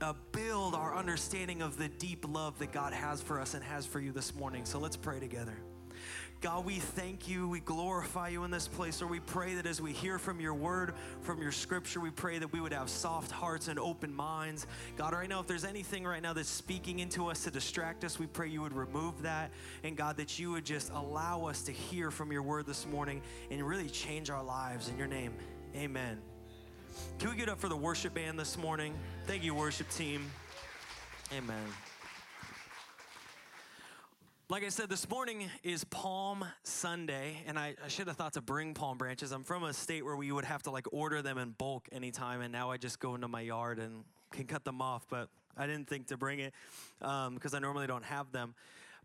uh, build our understanding of the deep love that God has for us and has for you this morning. So let's pray together. God, we thank you. We glorify you in this place. Or we pray that as we hear from your word, from your scripture, we pray that we would have soft hearts and open minds. God, right now, if there's anything right now that's speaking into us to distract us, we pray you would remove that. And God, that you would just allow us to hear from your word this morning and really change our lives in your name. Amen. Can we get up for the worship band this morning? Thank you, worship team. Amen. Like I said, this morning is Palm Sunday, and I, I, should have thought to bring palm branches. I'm from a state where we would have to like order them in bulk anytime, and now I just go into my yard and can cut them off, but I didn't think to bring it because um, I normally don't have them.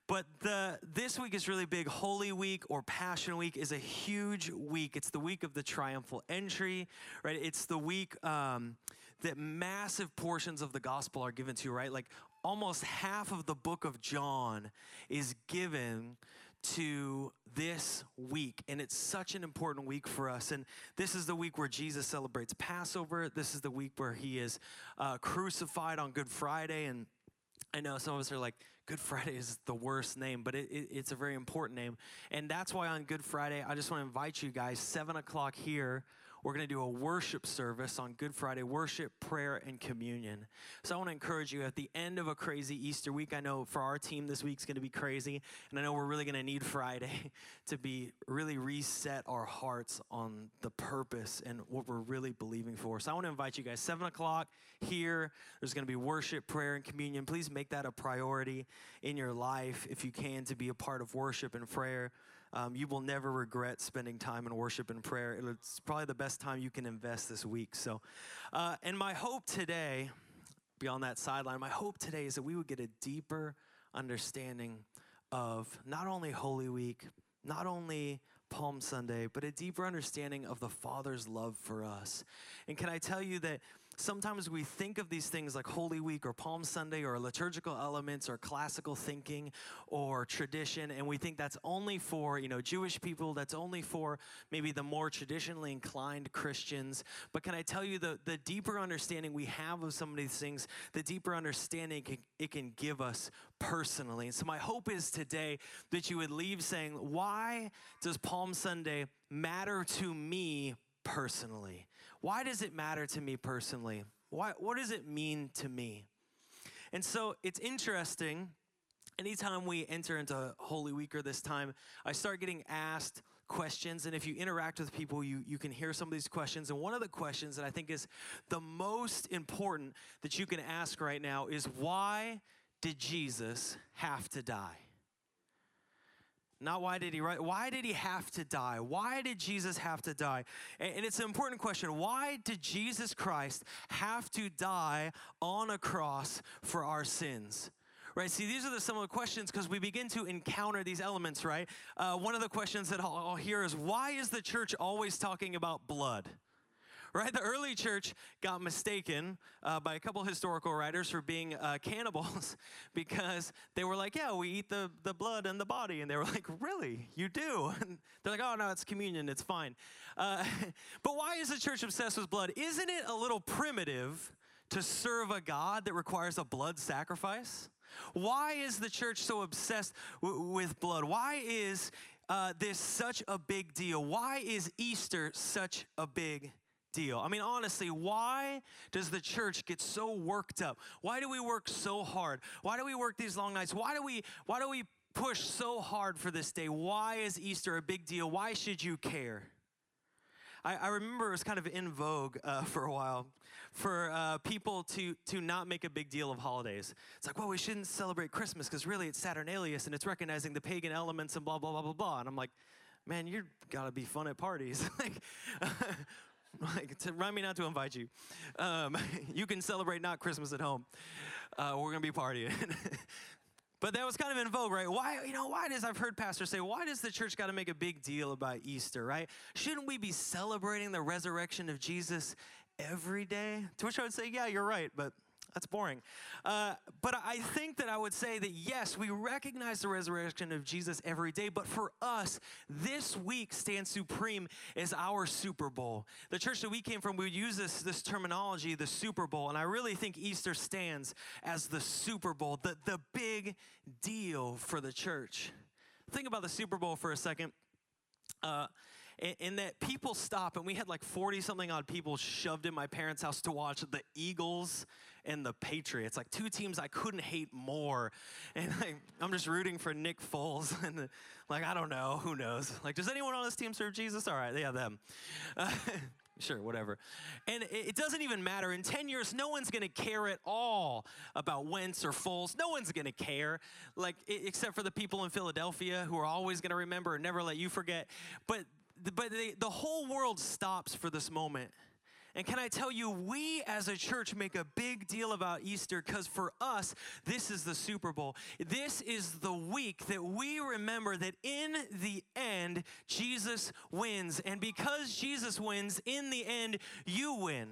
But the this week is really big. Holy Week or Passion Week is a huge week. It's the week of the triumphal entry, right? It's the week um, that massive portions of the gospel are given to, right? Like almost half of the book of John is given to this week. And it's such an important week for us. And this is the week where Jesus celebrates Passover. This is the week where he is uh, crucified on Good Friday. And I know some of us are like, Good Friday is the worst name, but it, it, it's a very important name. And that's why on Good Friday, I just want to invite you guys, 7 o'clock here, we're going to do a worship service on Good Friday worship, prayer, and communion. So I want to encourage you at the end of a crazy Easter week. I know for our team, this week's going to be crazy. And I know we're really going to need Friday to be really reset our hearts on the purpose and what we're really believing for. So I want to invite you guys, 7 o'clock here. There's going to be worship, prayer, and communion. Please make that a priority in your life if you can to be a part of worship and prayer. Um, you will never regret spending time in worship and prayer. It's probably the best time you can invest this week. So, uh, and my hope today, beyond that sideline, my hope today is that we would get a deeper understanding of not only Holy Week, not only Palm Sunday, but a deeper understanding of the Father's love for us. And can I tell you that sometimes we think of these things like Holy Week or Palm Sunday or liturgical elements or classical thinking or tradition, and we think that's only for, you know, Jewish people, that's only for maybe the more traditionally inclined Christians. But can I tell you the, the deeper understanding we have of some of these things, the deeper understanding it can, it can give us personally. And so my hope is today that you would leave saying, why does Palm Sunday matter to me personally? Why does it matter to me personally? Why, what does it mean to me? And so it's interesting. Anytime we enter into Holy Week or this time, I start getting asked questions. And if you interact with people, you, you can hear some of these questions. And one of the questions that I think is the most important that you can ask right now is why did Jesus have to die? Not why did he write, why did he have to die? Why did Jesus have to die? And it's an important question. Why did Jesus Christ have to die on a cross for our sins? right? See, these are the, some of the questions because we begin to encounter these elements, right? Uh, one of the questions that I'll, I'll hear is why is the church always talking about blood? Right? The early church got mistaken uh, by a couple historical writers for being uh, cannibals because they were like, yeah, we eat the, the blood and the body. And they were like, really? You do? And they're like, oh, no, it's communion. It's fine. Uh, but why is the church obsessed with blood? Isn't it a little primitive to serve a God that requires a blood sacrifice? Why is the church so obsessed w- with blood? Why is uh, this such a big deal? Why is Easter such a big deal. I mean, honestly, why does the church get so worked up? Why do we work so hard? Why do we work these long nights? Why do we why do we push so hard for this day? Why is Easter a big deal? Why should you care? I, I remember it was kind of in vogue uh, for a while for uh, people to to not make a big deal of holidays. It's like, well, we shouldn't celebrate Christmas because really it's Saturnalius and it's recognizing the pagan elements and blah blah blah blah blah. And I'm like, man, you gotta be fun at parties. like, like to remind me not to invite you. Um, you can celebrate not Christmas at home. Uh, we're gonna be partying. but that was kind of in vogue, right? Why, you know, why does I've heard pastors say, why does the church got to make a big deal about Easter, right? Shouldn't we be celebrating the resurrection of Jesus every day? To which I would say, yeah, you're right, but That's boring. Uh, but I think that I would say that yes, we recognize the resurrection of Jesus every day, but for us, this week stands supreme as our Super Bowl. The church that we came from, we would use this, this terminology, the Super Bowl, and I really think Easter stands as the Super Bowl, the, the big deal for the church. Think about the Super Bowl for a second. Uh, in that people stop, and we had like 40 something odd people shoved in my parents' house to watch the Eagles and the Patriots, like two teams I couldn't hate more. And like, I'm just rooting for Nick Foles. And like, I don't know, who knows? Like, does anyone on this team serve Jesus? All right, yeah, them. Uh, sure, whatever. And it doesn't even matter. In 10 years, no one's going to care at all about Wentz or Foles. No one's going to care, like, except for the people in Philadelphia who are always going to remember and never let you forget. But, but they, the whole world stops for this moment and can I tell you, we as a church make a big deal about Easter because for us, this is the Super Bowl. This is the week that we remember that in the end, Jesus wins. And because Jesus wins, in the end, you win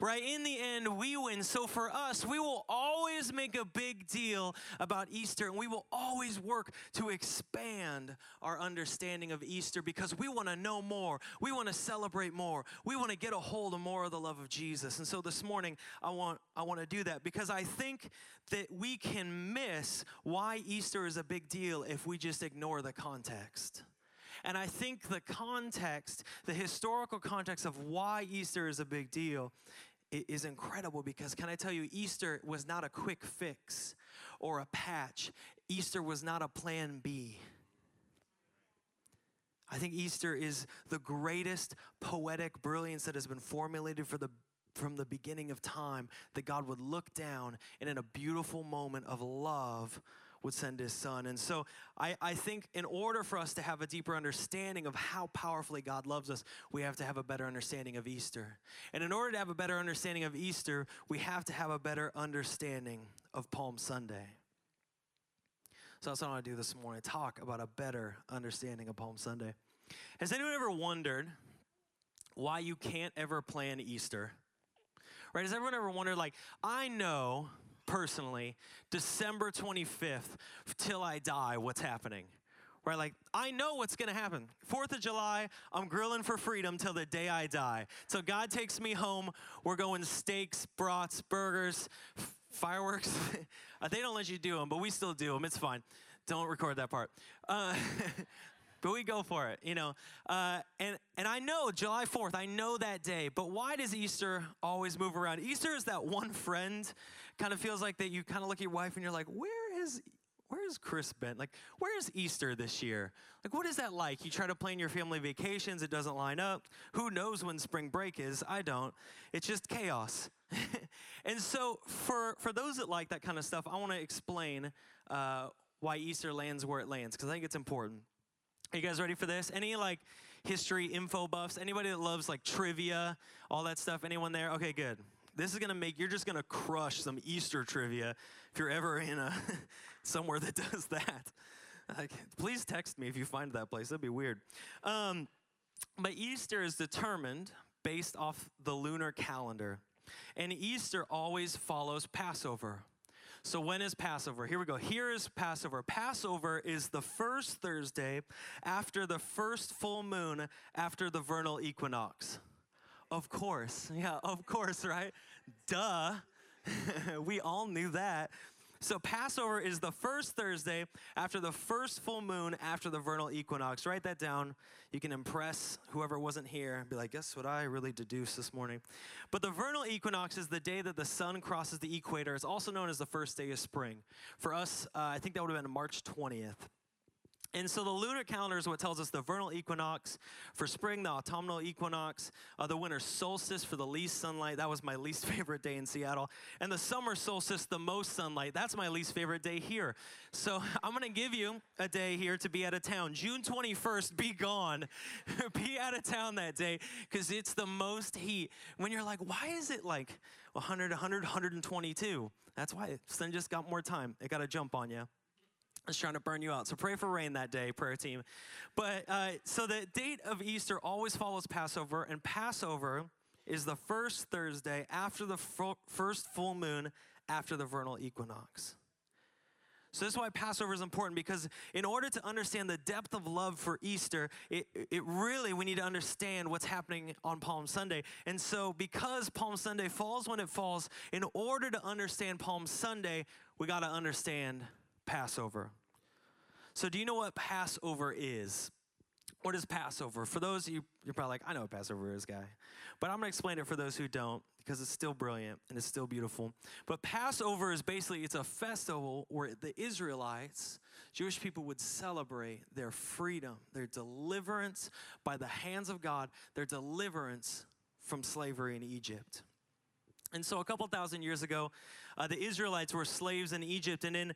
right? In the end, we win. So for us, we will always make a big deal about Easter and we will always work to expand our understanding of Easter because we want to know more. We want to celebrate more. We want to get a hold of more of the love of Jesus. And so this morning, I want, I want to do that because I think that we can miss why Easter is a big deal if we just ignore the context. And I think the context, the historical context of why Easter is a big deal, is incredible because can I tell you, Easter was not a quick fix or a patch. Easter was not a plan B. I think Easter is the greatest poetic brilliance that has been formulated for the from the beginning of time that God would look down and in a beautiful moment of love would send his son. And so I, I think in order for us to have a deeper understanding of how powerfully God loves us, we have to have a better understanding of Easter. And in order to have a better understanding of Easter, we have to have a better understanding of Palm Sunday. So that's what I want to do this morning talk about a better understanding of Palm Sunday. Has anyone ever wondered why you can't ever plan Easter? Right? Has everyone ever wondered, like, I know personally, December 25th, till I die, what's happening? Right? Like, I know what's gonna happen. Fourth of July, I'm grilling for freedom till the day I die. So God takes me home. We're going steaks, brats, burgers, fireworks. they don't let you do them, but we still do them. It's fine. Don't record that part. Uh, but we go for it, you know. Uh, and and I know July Fourth, I know that day. But why does Easter always move around? Easter is that one friend kind of feels like that you kind of look at your wife and you're like, where is where is Chris Bent? Like, where is Easter this year? Like, what is that like? You try to plan your family vacations, it doesn't line up. Who knows when spring break is? I don't. It's just chaos. and so, for for those that like that kind of stuff, I want to explain uh, why Easter lands where it lands because I think it's important. Are you guys ready for this? Any like history info buffs? Anybody that loves like trivia, all that stuff? Anyone there? Okay, good. This is gonna make you're just gonna crush some Easter trivia if you're ever in a somewhere that does that. Like, please text me if you find that place. That'd be weird. Um, but Easter is determined based off the lunar calendar, and Easter always follows Passover. So, when is Passover? Here we go. Here is Passover. Passover is the first Thursday after the first full moon after the vernal equinox. Of course. Yeah, of course, right? Duh. we all knew that. So, Passover is the first Thursday after the first full moon after the vernal equinox. Write that down. You can impress whoever wasn't here and be like, guess what I really deduced this morning? But the vernal equinox is the day that the sun crosses the equator. It's also known as the first day of spring. For us, uh, I think that would have been March 20th. And so the lunar calendar is what tells us the vernal equinox for spring, the autumnal equinox, uh, the winter solstice for the least sunlight. That was my least favorite day in Seattle. And the summer solstice, the most sunlight. That's my least favorite day here. So I'm going to give you a day here to be out of town. June 21st, be gone. be out of town that day because it's the most heat. When you're like, why is it like 100, 100, 122? That's why. Sun just got more time. It got to jump on you is trying to burn you out. So pray for rain that day, prayer team. But uh, so the date of Easter always follows Passover, and Passover is the first Thursday after the first full moon after the vernal equinox. So this is why Passover is important because in order to understand the depth of love for Easter, it, it really, we need to understand what's happening on Palm Sunday. And so because Palm Sunday falls when it falls, in order to understand Palm Sunday, we got to understand Passover. So do you know what Passover is? What is Passover? For those you, you're probably like, I know what Passover is, guy. But I'm going to explain it for those who don't because it's still brilliant and it's still beautiful. But Passover is basically, it's a festival where the Israelites, Jewish people would celebrate their freedom, their deliverance by the hands of God, their deliverance from slavery in Egypt. And so, a couple thousand years ago, uh, the Israelites were slaves in Egypt, and in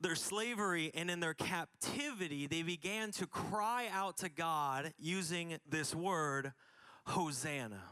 their slavery and in their captivity, they began to cry out to God using this word, Hosanna.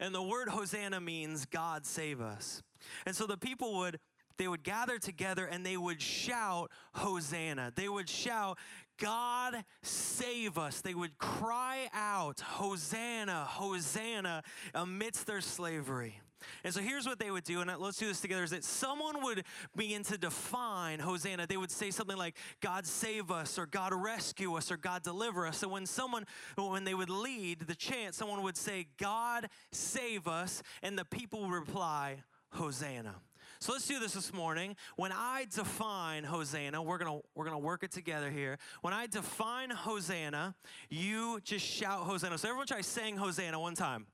And the word Hosanna means God save us. And so the people would they would gather together and they would shout Hosanna. They would shout, God save us. They would cry out, Hosanna, Hosanna, amidst their slavery. And so here's what they would do, and let's do this together is that someone would begin to define Hosanna. They would say something like, God save us, or God rescue us, or God deliver us. So when someone, when they would lead the chant, someone would say, God save us, and the people would reply, Hosanna. So let's do this this morning. When I define Hosanna, we're gonna we're gonna work it together here. When I define Hosanna, you just shout Hosanna. So everyone try saying Hosanna one time.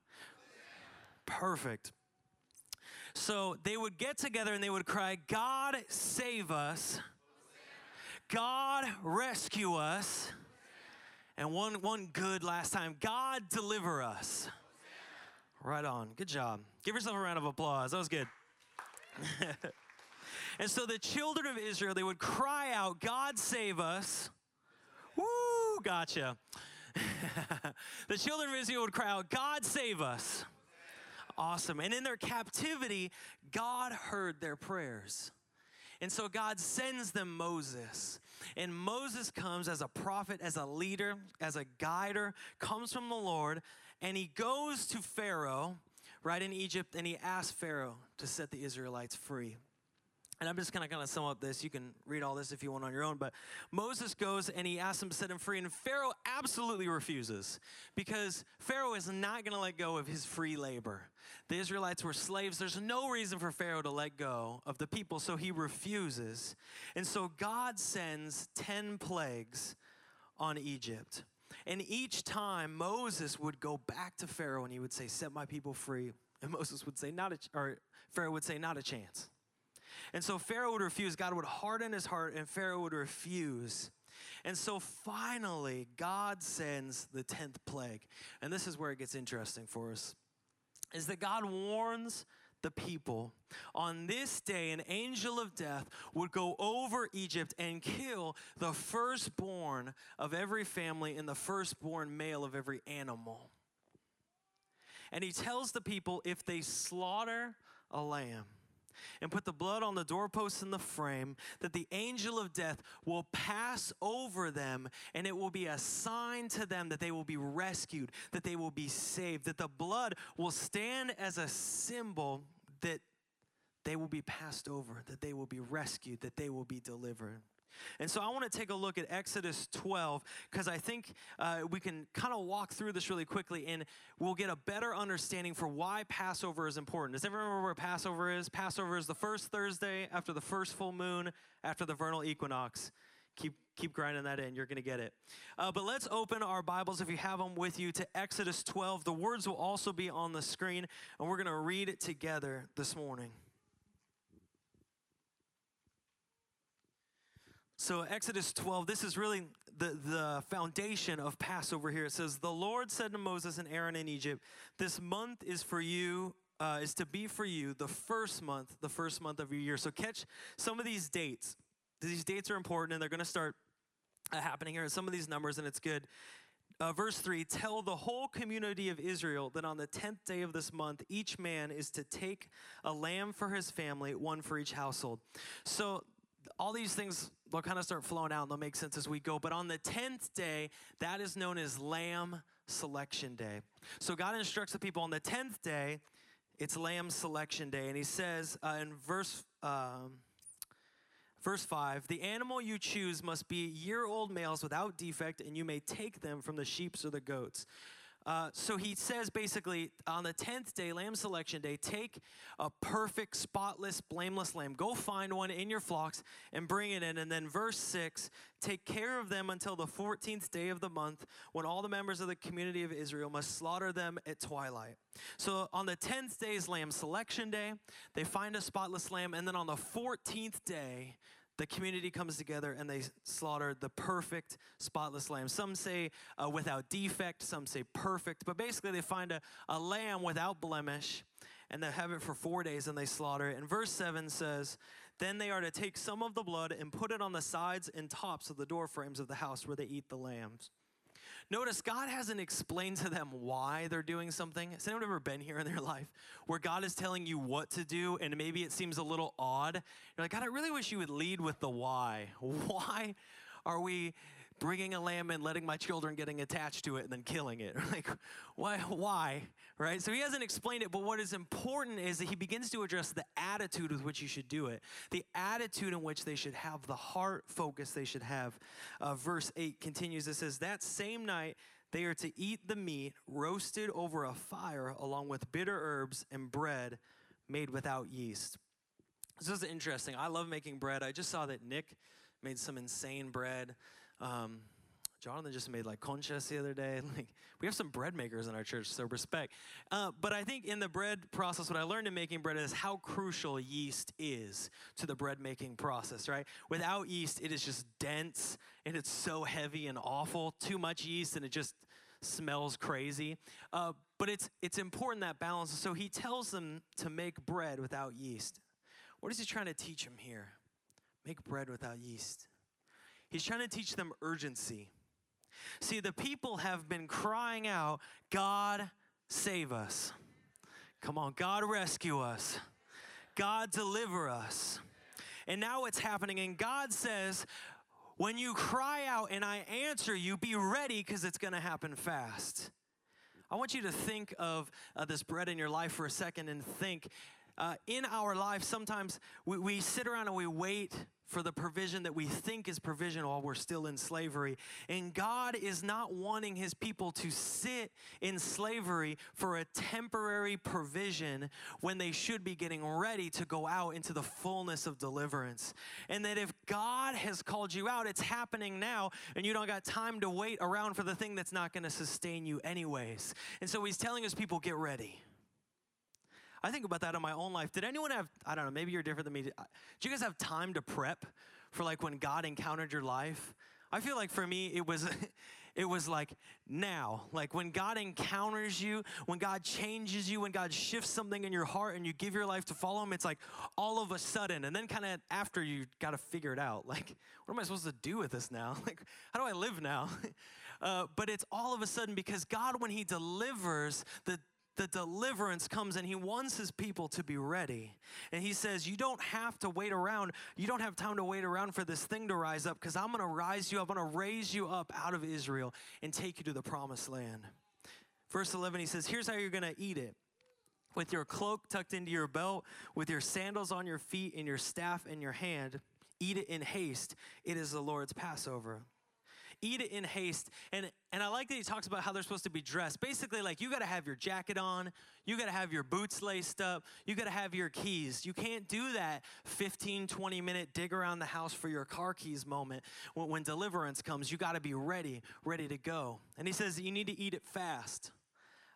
Perfect. So they would get together and they would cry, God save us, God rescue us, and one, one good last time, God deliver us. Right on. Good job. Give yourself a round of applause. That was good. and so the children of Israel, they would cry out, God save us. Woo, gotcha. the children of Israel would cry out, God save us. Awesome. And in their captivity, God heard their prayers. And so God sends them Moses. And Moses comes as a prophet, as a leader, as a guider, comes from the Lord, and he goes to Pharaoh, right in Egypt, and he asks Pharaoh to set the Israelites free. And I'm just going to kind of sum up this. You can read all this if you want on your own. But Moses goes and he asks him to set him free. And Pharaoh absolutely refuses because Pharaoh is not going to let go of his free labor. The Israelites were slaves. There's no reason for Pharaoh to let go of the people. So he refuses. And so God sends 10 plagues on Egypt. And each time Moses would go back to Pharaoh and he would say, Set my people free. And Moses would say, Not a, or Pharaoh would say, Not a chance. And so Pharaoh would refuse. God would harden his heart, and Pharaoh would refuse. And so finally, God sends the 10th plague. And this is where it gets interesting for us is that God warns the people. On this day, an angel of death would go over Egypt and kill the firstborn of every family and the firstborn male of every animal. And he tells the people if they slaughter a lamb, and put the blood on the doorposts and the frame, that the angel of death will pass over them, and it will be a sign to them that they will be rescued, that they will be saved, that the blood will stand as a symbol that they will be passed over, that they will be rescued, that they will be delivered. And so I want to take a look at Exodus 12 because I think uh, we can kind of walk through this really quickly and we'll get a better understanding for why Passover is important. Does everyone remember where Passover is? Passover is the first Thursday after the first full moon, after the vernal equinox. Keep, keep grinding that in. You're going to get it. Uh, but let's open our Bibles, if you have them with you, to Exodus 12. The words will also be on the screen, and we're going to read it together this morning. So, Exodus 12, this is really the, the foundation of Passover here. It says, The Lord said to Moses and Aaron in Egypt, This month is for you, uh, is to be for you the first month, the first month of your year. So, catch some of these dates. These dates are important and they're going to start uh, happening here. And Some of these numbers, and it's good. Uh, verse 3 Tell the whole community of Israel that on the 10th day of this month, each man is to take a lamb for his family, one for each household. So, all these things they'll kind of start flowing out and they'll make sense as we go. But on the 10th day, that is known as Lamb selection day. So God instructs the people on the 10th day, it's lamb selection day. And he says uh, in verse. Um, Verse 5 The animal you choose must be year old males without defect, and you may take them from the sheep or the goats. Uh, so he says basically on the 10th day, lamb selection day, take a perfect, spotless, blameless lamb. Go find one in your flocks and bring it in. And then verse 6 take care of them until the 14th day of the month when all the members of the community of Israel must slaughter them at twilight. So on the 10th day is lamb selection day. They find a spotless lamb. And then on the 14th day, the community comes together and they slaughter the perfect, spotless lamb. Some say uh, without defect, some say perfect, but basically they find a, a lamb without blemish and they have it for four days and they slaughter it. And verse 7 says, Then they are to take some of the blood and put it on the sides and tops of the door frames of the house where they eat the lambs. Notice God hasn't explained to them why they're doing something. Has anyone ever been here in their life where God is telling you what to do and maybe it seems a little odd? You're like, God, I really wish you would lead with the why. Why are we bringing a lamb and letting my children getting attached to it and then killing it. like, why? Why? Right? So he hasn't explained it, but what is important is that he begins to address the attitude with which you should do it, the attitude in which they should have, the heart focus they should have. Uh, verse 8 continues it says, That same night, they are to eat the meat roasted over a fire along with bitter herbs and bread made without yeast. This is interesting. I love making bread. I just saw that Nick made some insane bread. Um, Jonathan just made like conchas the other day. Like we have some bread makers in our church, so respect. Uh, but I think in the bread process, what I learned in making bread is how crucial yeast is to the bread making process. Right? Without yeast, it is just dense and it's so heavy and awful. Too much yeast and it just smells crazy. Uh, but it's it's important that balance. So he tells them to make bread without yeast. What is he trying to teach them here? Make bread without yeast. He's trying to teach them urgency. See, the people have been crying out, God, save us. Come on, God, rescue us. God, deliver us. And now it's happening, and God says, when you cry out and I answer you, be ready because it's going to happen fast. I want you to think of uh, this bread in your life for a second and think uh, in our life, sometimes we, we sit around and we wait for the provision that we think is provision while we're still in slavery. And God is not wanting his people to sit in slavery for a temporary provision when they should be getting ready to go out into the fullness of deliverance. And that if God has called you out, it's happening now, and you don't got time to wait around for the thing that's not going to sustain you, anyways. And so he's telling his people, get ready. I think about that in my own life. Did anyone have, I don't know, maybe you're different than me. Did you guys have time to prep for like when God encountered your life? I feel like for me, it was. it was like now like when god encounters you when god changes you when god shifts something in your heart and you give your life to follow him it's like all of a sudden and then kind of after you got to figure it out like what am i supposed to do with this now like how do i live now uh, but it's all of a sudden because god when he delivers the the deliverance comes and he wants his people to be ready. And he says, You don't have to wait around. You don't have time to wait around for this thing to rise up because I'm going to rise you up. I'm going to raise you up out of Israel and take you to the promised land. Verse 11, he says, Here's how you're going to eat it with your cloak tucked into your belt, with your sandals on your feet, and your staff in your hand. Eat it in haste. It is the Lord's Passover eat it in haste. And, and I like that he talks about how they're supposed to be dressed. Basically, like you got to have your jacket on, you got to have your boots laced up, you got to have your keys. You can't do that 15, 20 minute dig around the house for your car keys moment. When, when deliverance comes, you got to be ready, ready to go. And he says you need to eat it fast.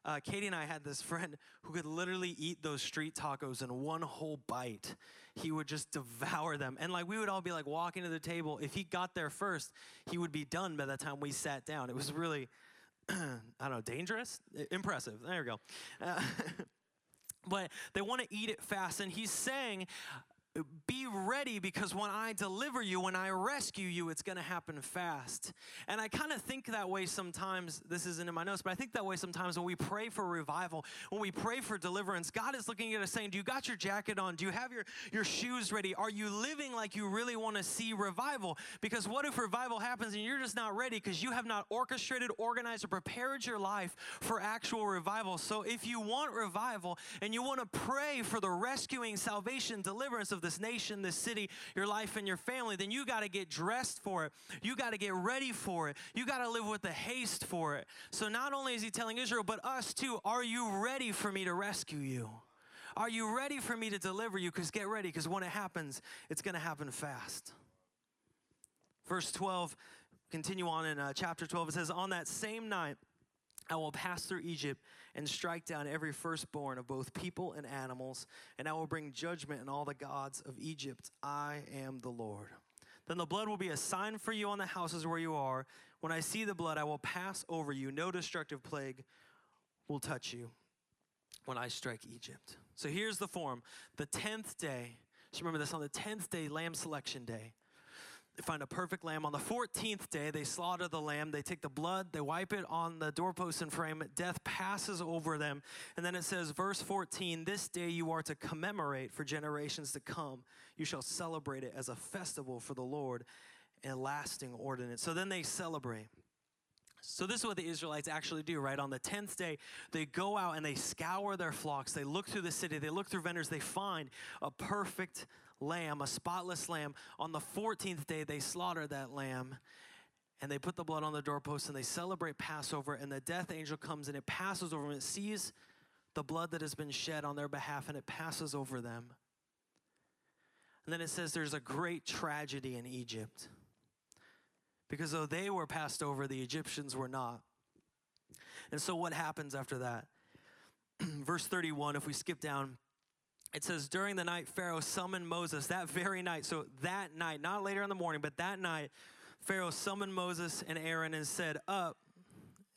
Uh, Katie and I had this friend who could literally eat those street tacos in one whole bite. He would just devour them. And like we would all be like walking to the table. If he got there first, he would be done by the time we sat down. It was really, I don't know, dangerous? Impressive. There we go. Uh, but they want to eat it fast. And he's saying, be ready because when I deliver you, when I rescue you, it's going to happen fast. And I kind of think that way sometimes. This isn't in my notes, but I think that way sometimes when we pray for revival, when we pray for deliverance, God is looking at us saying, Do you got your jacket on? Do you have your, your shoes ready? Are you living like you really want to see revival? Because what if revival happens and you're just not ready because you have not orchestrated, organized, or prepared your life for actual revival? So if you want revival and you want to pray for the rescuing, salvation, deliverance of this nation, this city, your life, and your family, then you got to get dressed for it. You got to get ready for it. You got to live with the haste for it. So not only is he telling Israel, but us too, are you ready for me to rescue you? Are you ready for me to deliver you? Because get ready, because when it happens, it's going to happen fast. Verse 12, continue on in uh, chapter 12, it says, On that same night, I will pass through Egypt and strike down every firstborn of both people and animals, and I will bring judgment on all the gods of Egypt. I am the Lord. Then the blood will be a sign for you on the houses where you are. When I see the blood, I will pass over you. No destructive plague will touch you when I strike Egypt. So here's the form the 10th day. Just remember this on the 10th day, lamb selection day. They find a perfect lamb. On the 14th day, they slaughter the lamb. They take the blood, they wipe it on the doorpost and frame. Death passes over them. And then it says, verse 14, this day you are to commemorate for generations to come. You shall celebrate it as a festival for the Lord and lasting ordinance. So then they celebrate. So, this is what the Israelites actually do, right? On the 10th day, they go out and they scour their flocks. They look through the city, they look through vendors, they find a perfect lamb, a spotless lamb. On the 14th day, they slaughter that lamb and they put the blood on the doorpost and they celebrate Passover. And the death angel comes and it passes over them. It sees the blood that has been shed on their behalf and it passes over them. And then it says there's a great tragedy in Egypt. Because though they were passed over, the Egyptians were not. And so what happens after that? Verse 31, if we skip down, it says, during the night, Pharaoh summoned Moses that very night. So that night, not later in the morning, but that night, Pharaoh summoned Moses and Aaron and said, Up.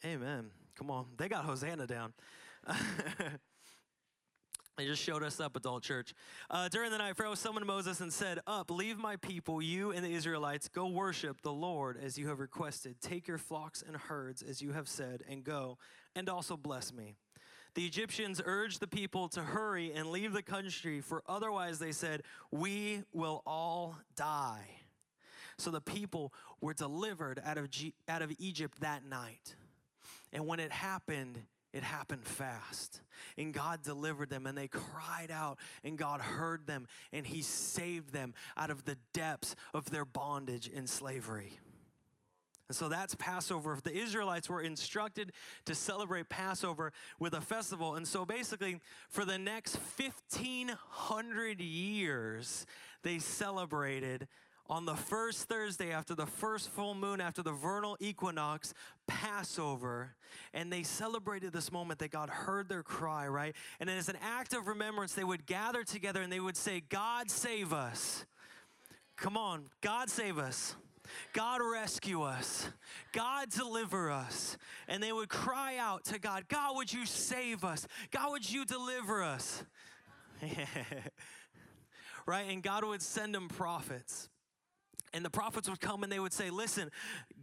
Amen. Come on. They got Hosanna down. they just showed us up, adult church. Uh, during the night, Pharaoh summoned Moses and said, Up, leave my people, you and the Israelites, go worship the Lord as you have requested. Take your flocks and herds as you have said, and go, and also bless me. The Egyptians urged the people to hurry and leave the country, for otherwise, they said, we will all die. So the people were delivered out of, G- out of Egypt that night. And when it happened, it happened fast. And God delivered them, and they cried out, and God heard them, and He saved them out of the depths of their bondage and slavery. And so that's Passover. The Israelites were instructed to celebrate Passover with a festival. And so basically, for the next 1,500 years, they celebrated on the first Thursday after the first full moon, after the vernal equinox, Passover. And they celebrated this moment that God heard their cry, right? And as an act of remembrance, they would gather together and they would say, God save us. Come on, God save us. God rescue us. God deliver us. And they would cry out to God, God, would you save us? God, would you deliver us? right? And God would send them prophets. And the prophets would come and they would say, Listen,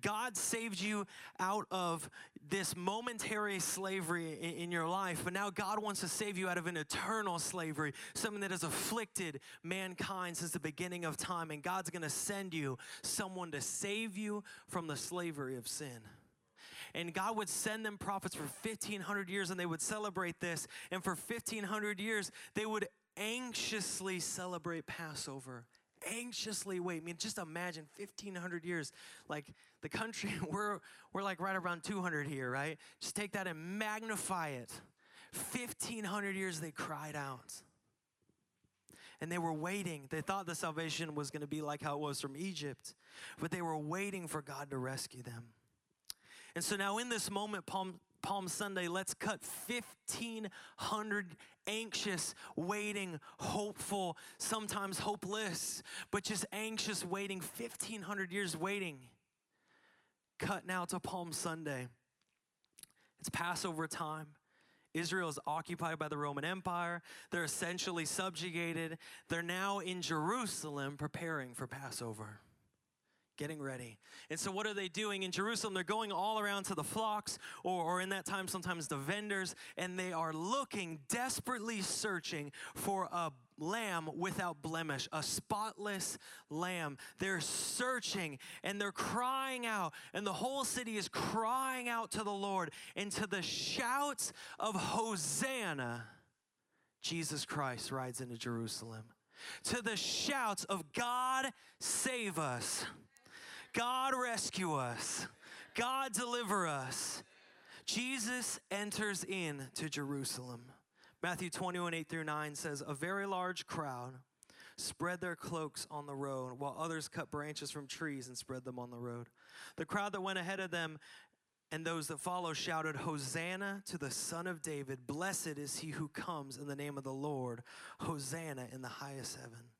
God saved you out of this momentary slavery in, in, your life, but now God wants to save you out of an eternal slavery, something that has afflicted mankind since the beginning of time. And God's going to send you someone to save you from the slavery of sin. And God would send them prophets for 1,500 years and they would celebrate this. And for 1,500 years, they would anxiously celebrate Passover anxiously wait. I mean, just imagine 1,500 years. Like the country, we're, we're like right around 200 here, right? Just take that and magnify it. 1,500 years they cried out. And they were waiting. They thought the salvation was going to be like how it was from Egypt, but they were waiting for God to rescue them. And so now, in this moment, Palm, Palm Sunday, let's cut 1,500 anxious, waiting, hopeful, sometimes hopeless, but just anxious waiting, 1,500 years waiting. Cut now to Palm Sunday. It's Passover time. Israel is occupied by the Roman Empire. They're essentially subjugated. They're now in Jerusalem preparing for Passover getting ready. And so, what are they doing in Jerusalem? They're going all around to the flocks, or, or in that time, sometimes the vendors, and they are looking, desperately searching for a lamb without blemish, a spotless lamb. They're searching and they're crying out, and the whole city is crying out to the Lord. And to the shouts of Hosanna, Jesus Christ rides into Jerusalem. To the shouts of God, save us God rescue us, God deliver us. Jesus enters in to Jerusalem. Matthew 21, 8 through 9 says, A very large crowd spread their cloaks on the road, while others cut branches from trees and spread them on the road. The crowd that went ahead of them and those that followed shouted, Hosanna to the Son of David. Blessed is he who comes in the name of the Lord. Hosanna in the highest heaven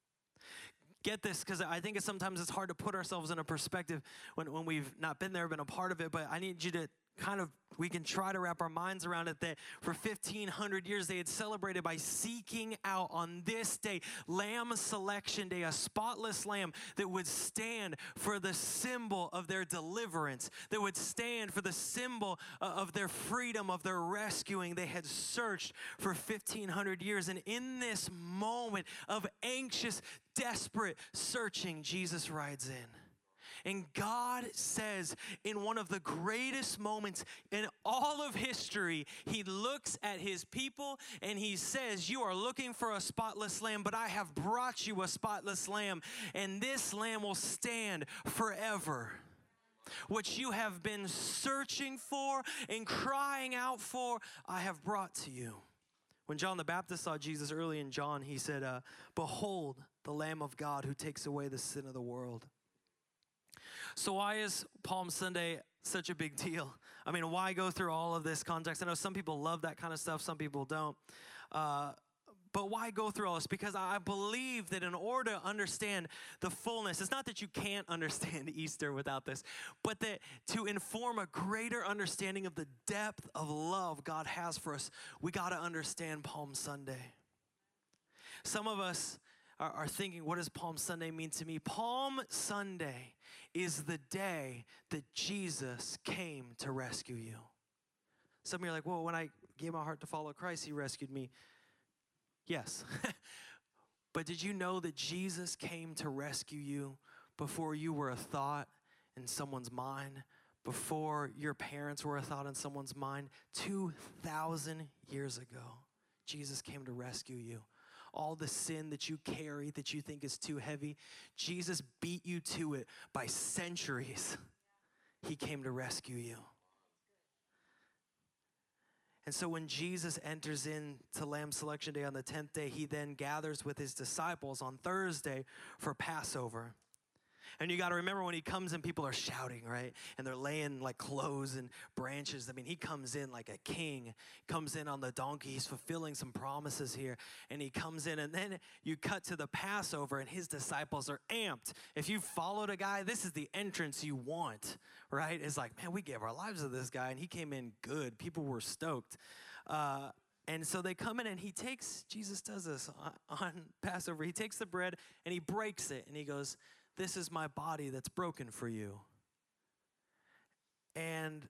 get this because I think it's sometimes it's hard to put ourselves in a perspective when, when we've not been there, been a part of it, but I need you to kind of we can try to wrap our minds around it that for 1500 years they had celebrated by seeking out on this day lamb selection day a spotless lamb that would stand for the symbol of their deliverance that would stand for the symbol uh, of their freedom of their rescuing. They had searched for 1500 years and in this moment of anxious desperate searching jesus rides in and God says, in one of the greatest moments in all of history, He looks at His people and He says, You are looking for a spotless lamb, but I have brought you a spotless lamb, and this lamb will stand forever what you have been searching for and crying out for, I have brought to you. When John the Baptist saw Jesus early in John, he said, uh, Behold, the Lamb of God who takes away the sin of the world. So, why is Palm Sunday such a big deal? I mean, why go through all of this context? I know some people love that kind of stuff, some people don't. Uh, but why go through all this? Because I believe that in order to understand the fullness, it's not that you can't understand Easter without this, but that to inform a greater understanding of the depth of love God has for us, we got to understand Palm Sunday. Some of us are, are thinking, what does Palm Sunday mean to me? Palm Sunday is the day that Jesus came to rescue you. Some of you are like, well, when I gave my heart to follow Christ, he rescued me. Yes. but did you know that Jesus came to rescue you before you were a thought in someone's mind? Before your parents were a thought in someone's mind? 2,000 years ago, Jesus came to rescue you all the sin that you carry that you think is too heavy. Jesus beat you to it by centuries. He came to rescue you. And so when Jesus enters into Lamb Selection Day on the 10th day, he then gathers with his disciples on Thursday for Passover. And you got to remember when he comes and people are shouting, right? And they're laying like clothes and branches. I mean, he comes in like a king, comes in on the donkey. He's fulfilling some promises here. And he comes in, and then you cut to the Passover, and his disciples are amped. If you followed a guy, this is the entrance you want, right? It's like, man, we gave our lives to this guy, and he came in good. People were stoked. Uh, and so they come in and he takes, Jesus does this on Passover. He takes the bread and he breaks it and he goes, this is my body that's broken for you. And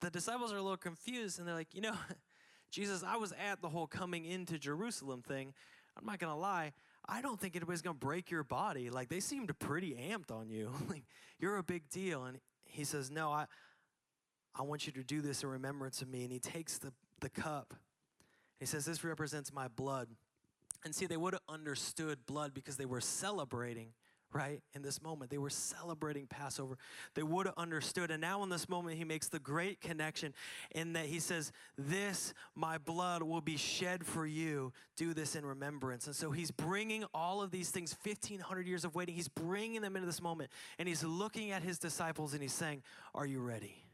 the disciples are a little confused and they're like, You know, Jesus, I was at the whole coming into Jerusalem thing. I'm not going to lie. I don't think anybody's going to break your body. Like, they seemed pretty amped on you. like, you're a big deal. And he says, No, I, I want you to do this in remembrance of me. And he takes the, the cup. He says, This represents my blood. And see, they would have understood blood because they were celebrating right? In this moment, they were celebrating Passover. They would have understood. And now, in this moment, he makes the great connection in that he says, This, my blood, will be shed for you. Do this in remembrance. And so he's bringing all of these things, 1,500 years of waiting, he's bringing them into this moment. And he's looking at his disciples and he's saying, Are you ready?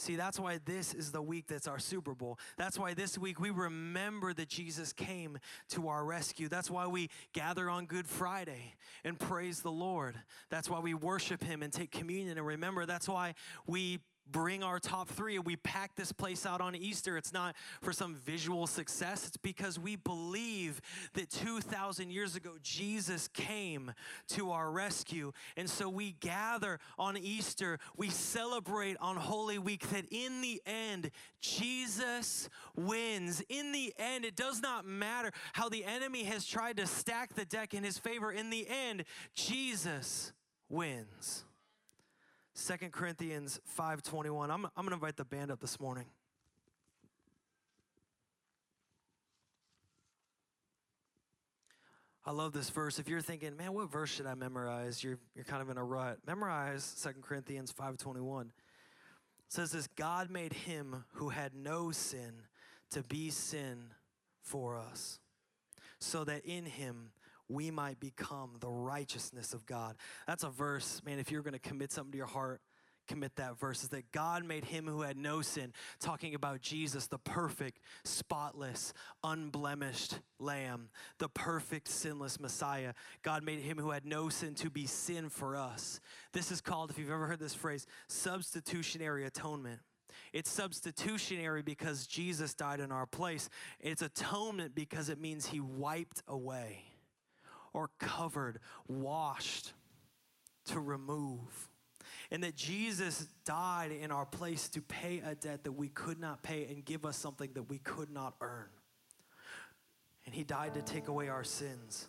See, that's why this is the week that's our Super Bowl. That's why this week we remember that Jesus came to our rescue. That's why we gather on Good Friday and praise the Lord. That's why we worship Him and take communion and remember. That's why we bring our top three and we pack this place out on Easter, it's not for some visual success. It's because we believe that 2,000 years ago, Jesus came to our rescue. And so we gather on Easter, we celebrate on Holy Week that in the end, Jesus wins. In the end, it does not matter how the enemy has tried to stack the deck in his favor. In the end, Jesus wins. 2 Corinthians 5:21. I'm, I'm going to invite the band up this morning. I love this verse. If you're thinking, man, what verse should I memorize? You're, you're kind of in a rut. Memorize 2 Corinthians 5.21. It says this, God made him who had no sin to be sin for us, so that in him we might become the righteousness of God. That's a verse, man, if you're going to commit something to your heart, commit that verse is that God made him who had no sin, talking about Jesus, the perfect, spotless, unblemished lamb, the perfect, sinless Messiah. God made him who had no sin to be sin for us. This is called, if you've ever heard this phrase, substitutionary atonement. It's substitutionary because Jesus died in our place. It's atonement because it means he wiped away or covered, washed to remove and that Jesus died in our place to pay a debt that we could not pay and give us something that we could not earn. And He died to take away our sins.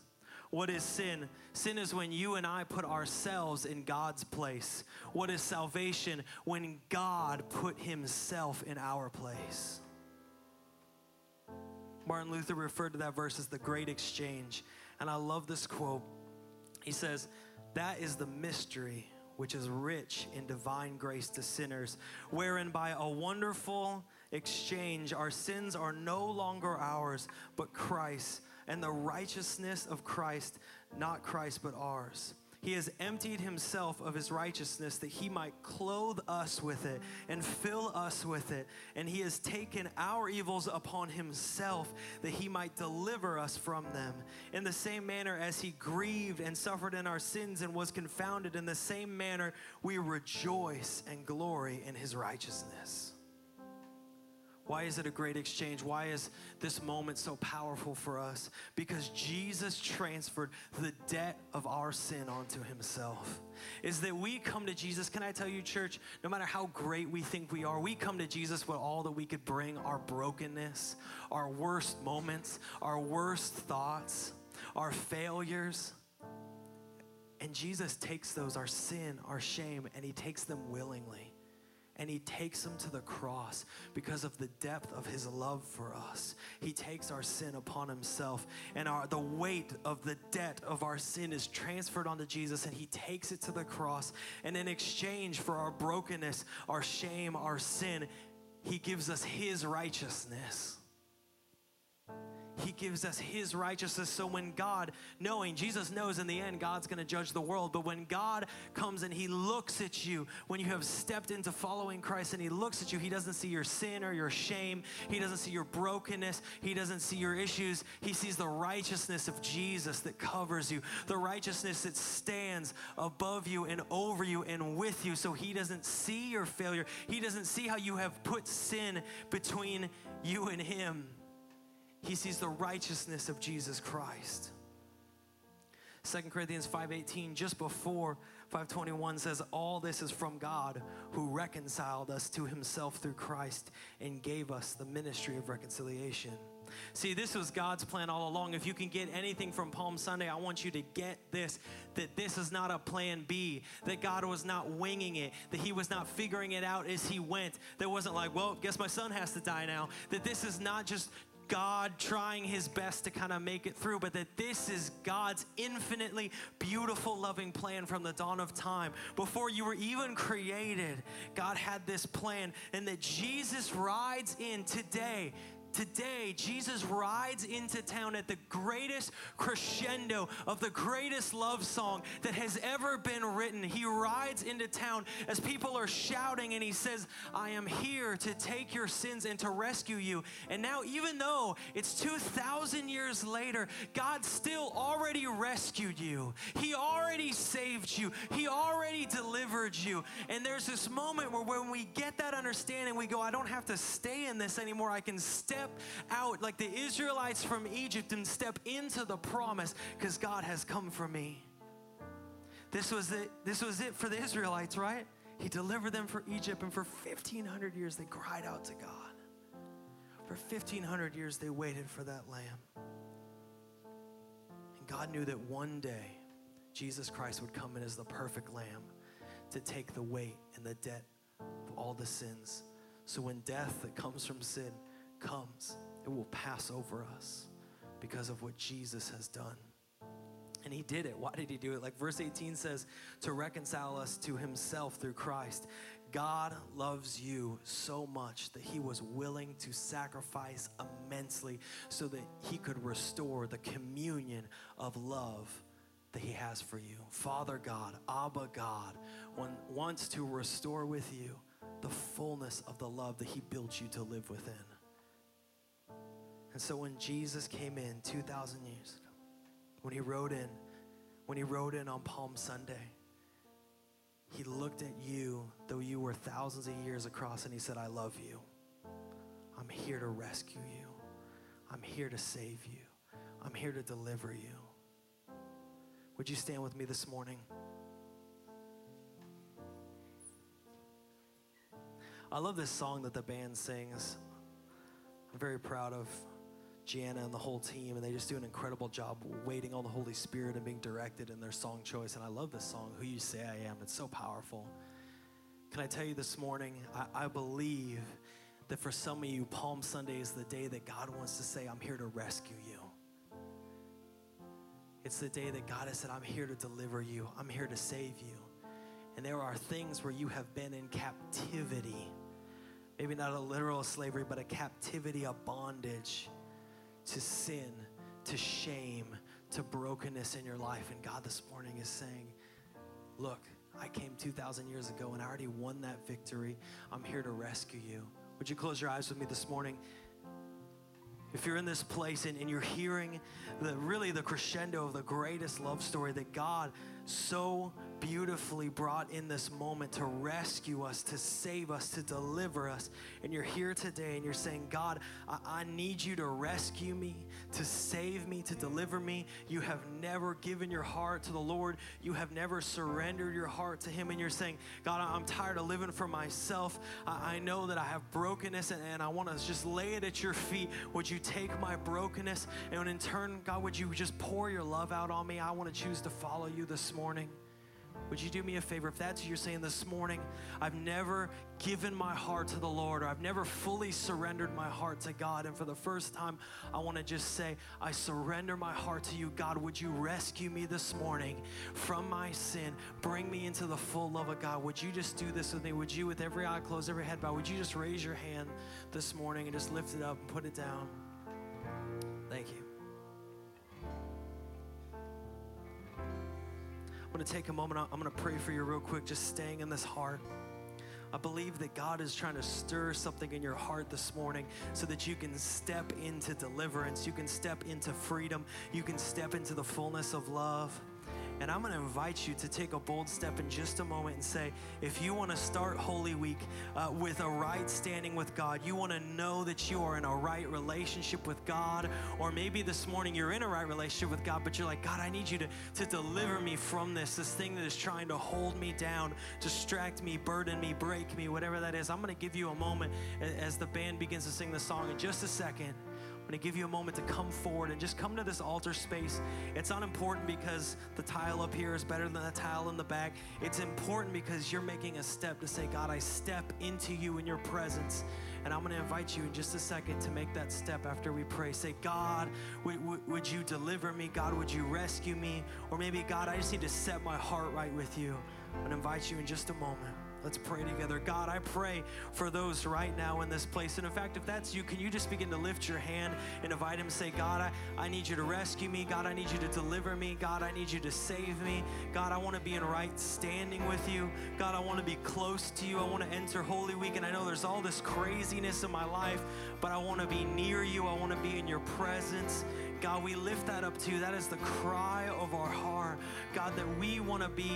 What is sin? Sin is when you and I put ourselves in God's place. What is salvation? When God put Himself in our place. Martin Luther referred to that verse as the great exchange. And I love this quote. He says, That is the mystery which is rich in divine grace to sinners, wherein by a wonderful exchange our sins are no longer ours, but Christ, and the righteousness of Christ, not Christ, but ours. He has emptied himself of his righteousness that he might clothe us with it and fill us with it. And he has taken our evils upon himself that he might deliver us from them. In the same manner as he grieved and suffered in our sins and was confounded, in the same manner we rejoice and glory in his righteousness. Why is it a great exchange? Why is this moment so powerful for us? Because Jesus transferred the debt of our sin onto himself. Is that we come to Jesus, can I tell you, church, no matter how great we think we are, we come to Jesus with all that we could bring our brokenness, our worst moments, our worst thoughts, our failures. And Jesus takes those, our sin, our shame, and he takes them willingly and he takes them to the cross because of the depth of his love for us. He takes our sin upon himself, and our, the weight of the debt of our sin is transferred onto Jesus, and he takes it to the cross. And in exchange for our brokenness, our shame, our sin, he gives us his righteousness. He gives us His righteousness. So when God, knowing, Jesus knows in the end God's going to judge the world, but when God comes and He looks at you, when you have stepped into following Christ and He looks at you, He doesn't see your sin or your shame. He doesn't see your brokenness. He doesn't see your issues. He sees the righteousness of Jesus that covers you, the righteousness that stands above you and over you and with you. So He doesn't see your failure. He doesn't see how you have put sin between you and Him. He sees the righteousness of Jesus Christ. 2 Corinthians 5:18 just before 521 says all this is from God who reconciled us to himself through Christ and gave us the ministry of reconciliation. See, this was God's plan all along. If you can get anything from Palm Sunday, I want you to get this that this is not a plan B, that God was not winging it, that He was not figuring it out as He went. That wasn't like, well, guess my son has to die now. That this is not just God trying his best to kind of make it through, but that this is God's infinitely beautiful, loving plan from the dawn of time. Before you were even created, God had this plan, and that Jesus rides in today Today, Jesus rides into town at the greatest crescendo of the greatest love song that has ever been written. He rides into town as people are shouting, and he says, I am here to take your sins and to rescue you. And now, even though it's 2,000 years later, God still already rescued you. He already saved you. He already delivered you. And there's this moment where when we get that understanding, we go, I don't have to stay in this anymore. I can step out like the Israelites from Egypt and step into the promise because God has come for me. This was it. This was it for the Israelites, right? He delivered them from Egypt, and for 1,500 years they cried out to God. For 1,500 years they waited for that lamb. And God knew that one day Jesus Christ would come in as the perfect lamb to take the weight and the debt of all the sins. So when death that comes from sin comes, it will pass over us because of what Jesus has done. And he did it. Why did he do it? Like verse 18 says, to reconcile us to himself through Christ. God loves you so much that he was willing to sacrifice immensely so that he could restore the communion of love that he has for you. Father God, Abba God, wants to restore with you the fullness of the love that he built you to live within. And so when Jesus came in 2,000 years ago, when he rode in, when he rode in on Palm Sunday, he looked at you, though you were thousands of years across, and he said, I love you. I'm here to rescue you. I'm here to save you. I'm here to deliver you. Would you stand with me this morning? I love this song that the band sings. I'm very proud of Jana and the whole team, and they just do an incredible job waiting on the Holy Spirit and being directed in their song choice. And I love this song, Who You Say I Am. It's so powerful. Can I tell you this morning, I, I believe that for some of you, Palm Sunday is the day that God wants to say, I'm here to rescue you. It's the day that God has said, I'm here to deliver you, I'm here to save you. And there are things where you have been in captivity. Maybe not a literal slavery, but a captivity, a bondage to sin, to shame, to brokenness in your life. And God this morning is saying, Look, I came 2,000 years ago and I already won that victory. I'm here to rescue you. Would you close your eyes with me this morning? If you're in this place and, and you're hearing the really the crescendo of the greatest love story that God so beautifully brought in this moment to rescue us, to save us, to deliver us. And you're here today and you're saying, God, I, I, need you to rescue me, to save me, to deliver me. You have never given your heart to the Lord, you have never surrendered your heart to Him. And you're saying, God, I'm tired of living for myself. I, I know that I have brokenness and, and I want to just lay it at your feet. Would you take my brokenness? And in turn, God, would you just pour your love out on me? I want to choose to follow you this morning. Would you do me a favor? If that's what you're saying this morning, I've never given my heart to the Lord, or I've never fully surrendered my heart to God. And for the first time, I want to just say, I surrender my heart to you. God, would you rescue me this morning from my sin? Bring me into the full love of God. Would you just do this with me? Would you, with every eye closed, every head bowed, would you just raise your hand this morning and just lift it up and put it down? Thank you. I'm going to take a moment. I'm going to pray for you real quick, just staying in this heart. I believe that God is trying to stir something in your heart this morning so that you can step into deliverance, you can step into freedom, you can step into the fullness of love. And I'm going to invite you to take a bold step in just a moment and say, if you want to start Holy Week uh, with a right standing with God, you want to know that you are in a right relationship with God, or maybe this morning you're in a right relationship with God, but you're like, God, I need you to, to deliver me from this, this thing that is trying to hold me down, distract me, burden me, break me, whatever that is. I'm going to give you a moment as the band begins to sing the song in just a second. Going to give you a moment to come forward and just come to this altar space. It's not important because the tile up here is better than the tile in the back. It's important because you're making a step to say, God, I step into you in your presence. And I'm going to invite you in just a second to make that step after we pray. Say, God, would, would you deliver me? God, would you rescue me? Or maybe, God, I just need to set my heart right with you. I'm going to invite you in just a moment. Let's pray together. God, I pray for those right now in this place. And in fact, if that's you, can you just begin to lift your hand and invite Him? Say, God, I, I need you to rescue me. God, I need you to deliver me. God, I need you to save me. God, I want to be in right standing with you. God, I want to be close to you. I want to enter Holy Week. And I know there's all this craziness in my life, but I want to be near you. I want to be in your presence. God, we lift that up to you. That is the cry of our heart. God, that we want to be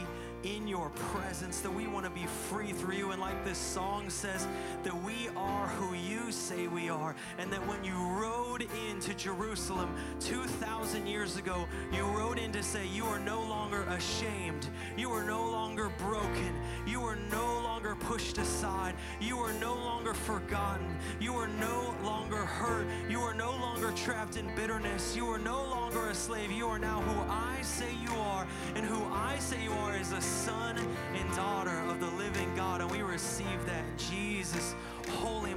in your presence, that we want to be free through you. And like this song says, that we are who you say we are. And that when you rode into Jerusalem 2,000 years ago, you rode in to say, You are no longer ashamed. You are no longer broken. You are no longer pushed aside. You are no longer forgotten. You are no longer hurt. You are no longer trapped in bitterness. You are no longer a slave. You are now who I say you are. And who I say you are is a son and daughter of the living God. And we receive that Jesus' holy